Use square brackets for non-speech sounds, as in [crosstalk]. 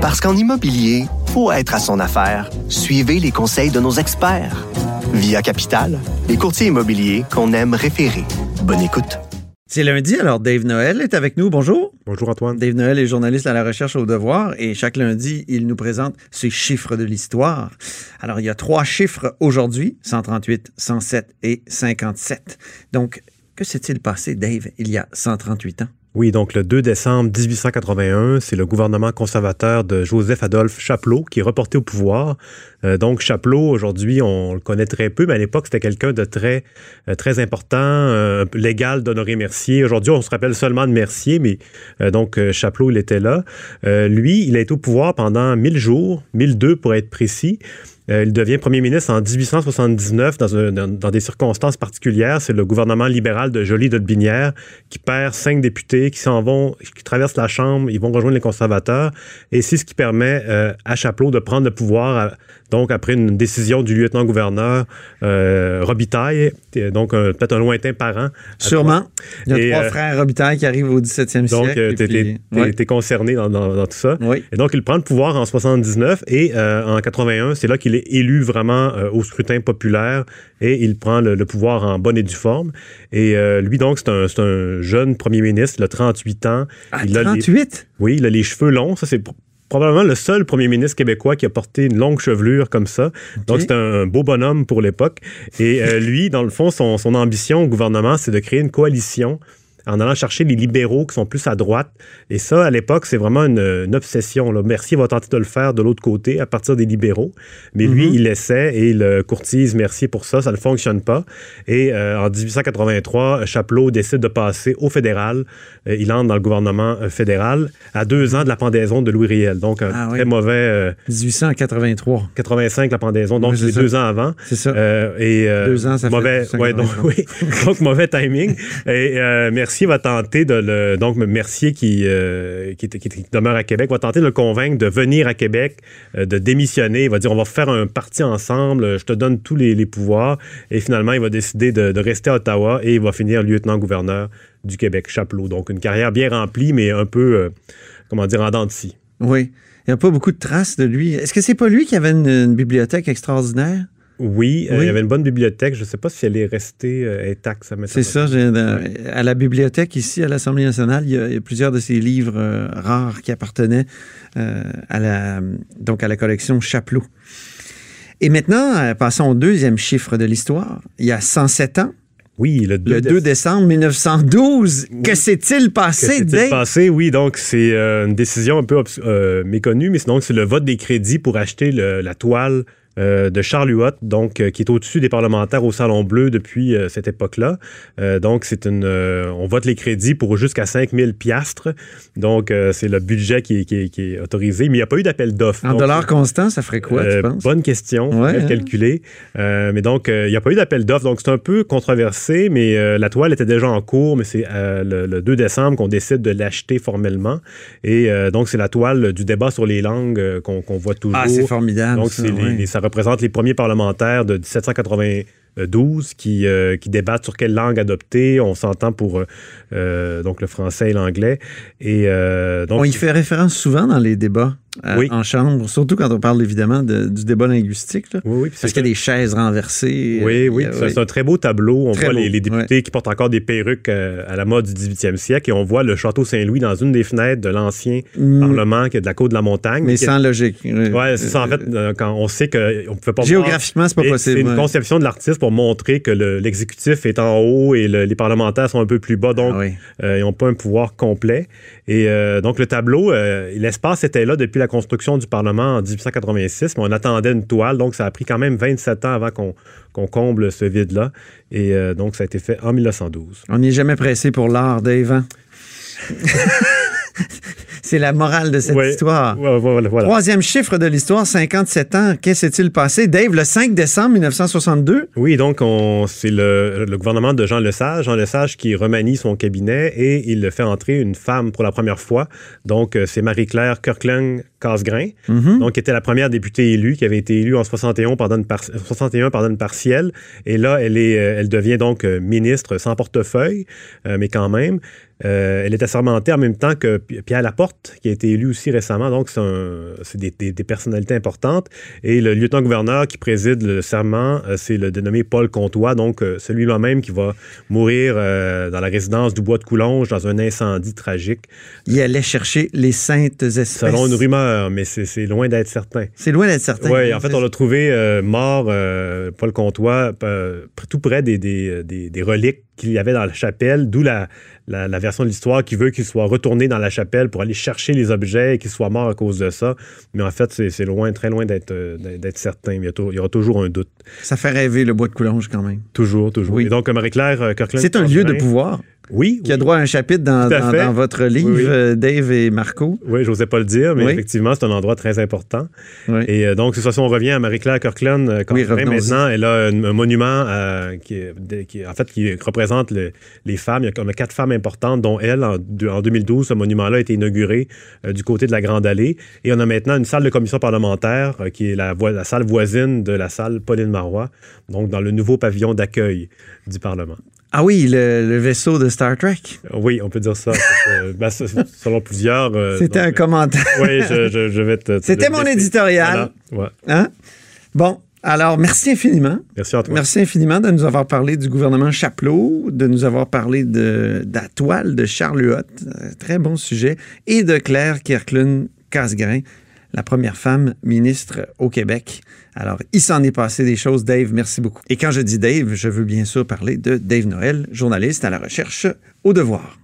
Parce qu'en immobilier, faut être à son affaire. Suivez les conseils de nos experts. Via Capital, les courtiers immobiliers qu'on aime référer. Bonne écoute. C'est lundi, alors Dave Noël est avec nous. Bonjour. Bonjour Antoine. Dave Noël est journaliste à la recherche au devoir et chaque lundi, il nous présente ses chiffres de l'histoire. Alors, il y a trois chiffres aujourd'hui, 138, 107 et 57. Donc, que s'est-il passé, Dave, il y a 138 ans? Oui, donc le 2 décembre 1881, c'est le gouvernement conservateur de Joseph-Adolphe Chapelot qui est reporté au pouvoir. Euh, donc Chapelot, aujourd'hui, on le connaît très peu, mais à l'époque, c'était quelqu'un de très, euh, très important, euh, légal d'Honoré Mercier. Aujourd'hui, on se rappelle seulement de Mercier, mais donc Chapelot, il était là. lui, il a été au pouvoir pendant 1000 jours, 1002 pour être précis. Euh, il devient premier ministre en 1879 dans, des circonstances particulières. C'est le gouvernement libéral de Joly de Binière qui perd cinq députés qui s'en vont, qui traversent la Chambre, ils vont rejoindre les conservateurs. Et c'est ce qui permet euh, à Chapelot de prendre le pouvoir, donc après une décision du lieutenant-gouverneur euh, Robitaille, donc peut-être un lointain parent. Sûrement. Il y a trois frères Robitaille qui arrivent au 17e siècle. Donc, tu es, concerné dans, tout ça. Et donc, il prend le pouvoir en 79 et en 81, c'est là qu'il est élu vraiment euh, au scrutin populaire et il prend le, pouvoir en bonne et due forme. Et euh, lui, donc, c'est un, jeune premier ministre, il a 38 ans. Ah, il 38? oui, il a les cheveux longs. Ça, c'est probablement le seul premier ministre québécois qui a porté une longue chevelure comme ça. Donc, c'est un beau bonhomme pour l'époque. Et euh, lui, dans le fond, son, son ambition au gouvernement, c'est de créer une coalition en allant chercher les libéraux qui sont plus à droite. Et ça, à l'époque, c'est vraiment une, obsession. Là. Mercier va tenter de le faire de l'autre côté, à partir des libéraux. Mais lui, mhm. il essaie et il courtise Mercier pour ça. Ça ne fonctionne pas. Et euh, en 1883, Chapelot décide de passer au fédéral. Euh, il entre dans le gouvernement euh, fédéral à deux ans de la pendaison de Louis Riel. Donc, un ah très mauvais... 1883. 85, la pendaison. Donc, c'est deux ans avant. C'est ça. et, deux ans, ça mauvais, fait... Ouais, donc, [laughs] oui. donc, mauvais timing. Et Mercier va tenter de le. Donc, Mercier, qui, euh, qui, demeure à Québec, va tenter de le convaincre de venir à Québec, euh, de démissionner. Il va dire on va faire un parti ensemble, je te donne tous les, pouvoirs. Et finalement, il va décider de, rester à Ottawa et il va finir lieutenant-gouverneur du Québec, Chapelot. Donc, une carrière bien remplie, mais un peu, euh, comment dire, en dents de scie. Oui. Il n'y a pas beaucoup de traces de lui. Est-ce que c'est pas lui qui avait une bibliothèque extraordinaire? Oui, euh, il y avait une bonne bibliothèque. Je ne sais pas si elle est restée euh, intacte. C'est ça. à la bibliothèque ici, à l'Assemblée nationale, il y, a, plusieurs de ces livres euh, rares qui appartenaient à, la, donc à la collection Chapelot. Et maintenant, passons au deuxième chiffre de l'histoire. Il y a 107 ans, oui, le 2, décembre 1912. Que s'est-il passé, Que s'est-il passé? Oui, donc c'est une décision un peu méconnue, mais sinon c'est le vote des crédits pour acheter la toile euh, de Charles Huot, donc euh, qui est au-dessus des parlementaires au Salon Bleu depuis euh, cette époque-là. donc c'est une, on vote les crédits pour jusqu'à 5000 piastres. Donc c'est le budget qui, est autorisé, mais il n'y a pas eu d'appel d'offres. En dollars constants, ça ferait quoi, tu penses? Bonne question, ouais, hein? calculer. mais donc il n'y a pas eu d'appel d'offres, donc c'est un peu controversé, mais la toile était déjà en cours, mais c'est le, 2 décembre qu'on décide de l'acheter formellement. Et donc c'est la toile du débat sur les langues qu'on voit toujours. Ah, c'est formidable. Donc ça, représente les premiers parlementaires de 1792 qui, euh, qui débattent sur quelle langue adopter. On s'entend pour euh, donc le français et l'anglais. Et euh, donc, on y fait référence souvent dans les débats. Euh, en chambre, surtout quand on parle évidemment du débat linguistique. Oui, oui, parce qu'il y a des chaises renversées. Oui, oui, c'est un très beau tableau. On voit les, députés qui portent encore des perruques euh, à la mode du 18e siècle et on voit le château Saint-Louis dans une des fenêtres de l'ancien mm. Parlement qui est de la côte de la montagne. Mais sans logique. Oui, c'est ça. En fait, euh, quand on sait qu'on ne peut pas Géographiquement, c'est pas possible. C'est une conception de l'artiste pour montrer que l'exécutif est en haut et les parlementaires sont un peu plus bas, donc ah ils n'ont pas un pouvoir complet. Et donc le tableau, l'espace était là depuis la construction du Parlement en 1886, mais on attendait une toile, donc ça a pris quand même 27 ans avant qu'on comble ce vide-là. Et euh, donc, ça a été fait en 1912. On n'est jamais pressé pour l'art, Dave. Hein? [laughs] [laughs] C'est la morale de cette histoire. Troisième chiffre de l'histoire, 57 ans. Qu'est-ce s'est-il passé? Dave, le 5 décembre 1962? Oui, donc c'est le, gouvernement de Jean Lesage. Jean Lesage qui remanie son cabinet et il fait entrer une femme pour la première fois. Donc, euh, c'est Marie-Claire Kirkland Casgrain, mm-hmm. donc qui était la première députée élue, qui avait été élue en 61 pendant une, 61 pendant une partielle. Et là, elle, est, euh, elle devient donc euh, ministre sans portefeuille, mais quand même. Euh, elle est assermentée en même temps que Pierre Laporte, qui a été élu aussi récemment. Donc, c'est des, des, personnalités importantes. Et le lieutenant-gouverneur qui préside le serment, euh, c'est le dénommé Paul Comtois, donc euh, celui-là même qui va mourir dans la résidence du Bois de Coulonge dans un incendie tragique. Il allait chercher les saintes espèces. Selon une rumeur, mais c'est loin d'être certain. C'est loin d'être certain. Oui, en fait, on l'a trouvé mort, Paul Comtois, tout près des reliques qu'il y avait dans la chapelle, d'où la, la, version de l'histoire qui veut qu'il soit retourné dans la chapelle pour aller chercher les objets et qu'il soit mort à cause de ça. Mais en fait, c'est loin, très loin d'être certain. Il y, aura toujours un doute. Ça fait rêver le bois de Coulonge quand même. Toujours, toujours. Oui. Et donc, Marie-Claire euh. C'est un lieu de pouvoir. Oui. Qui a droit à un chapitre dans, votre livre, euh, Dave et Marco. Oui, je n'osais pas le dire, mais effectivement, c'est un endroit très important. Et euh, donc, de on revient à Marie-Claire Kirkland. Euh, quand maintenant, elle a un, monument qui, qui, en fait, qui représente les femmes. Il y a comme quatre femmes importantes, dont elle, en, 2012, ce monument-là a été inauguré du côté de la Grande Allée. Et on a maintenant une salle de commission parlementaire qui est la, la salle voisine de la salle Pauline Marois, donc dans le nouveau pavillon d'accueil du Parlement. Ah oui, le, vaisseau de Star Trek. Oui, on peut dire ça. [laughs] Ben, selon plusieurs. Euh, C'était un commentaire. [laughs] oui, je, vais te. C'était mon éditorial. Hein? Bon. Alors, merci infiniment. Merci à toi. Merci infiniment de nous avoir parlé du gouvernement Chapelot, de nous avoir parlé de, de la toile de Charles Huot, euh, très bon sujet, et de Claire Kirkland Casgrain, la première femme ministre au Québec. Alors, il s'en est passé des choses, Dave, merci beaucoup. Et quand je dis Dave, je veux bien sûr parler de Dave Noël, journaliste à la recherche au devoir.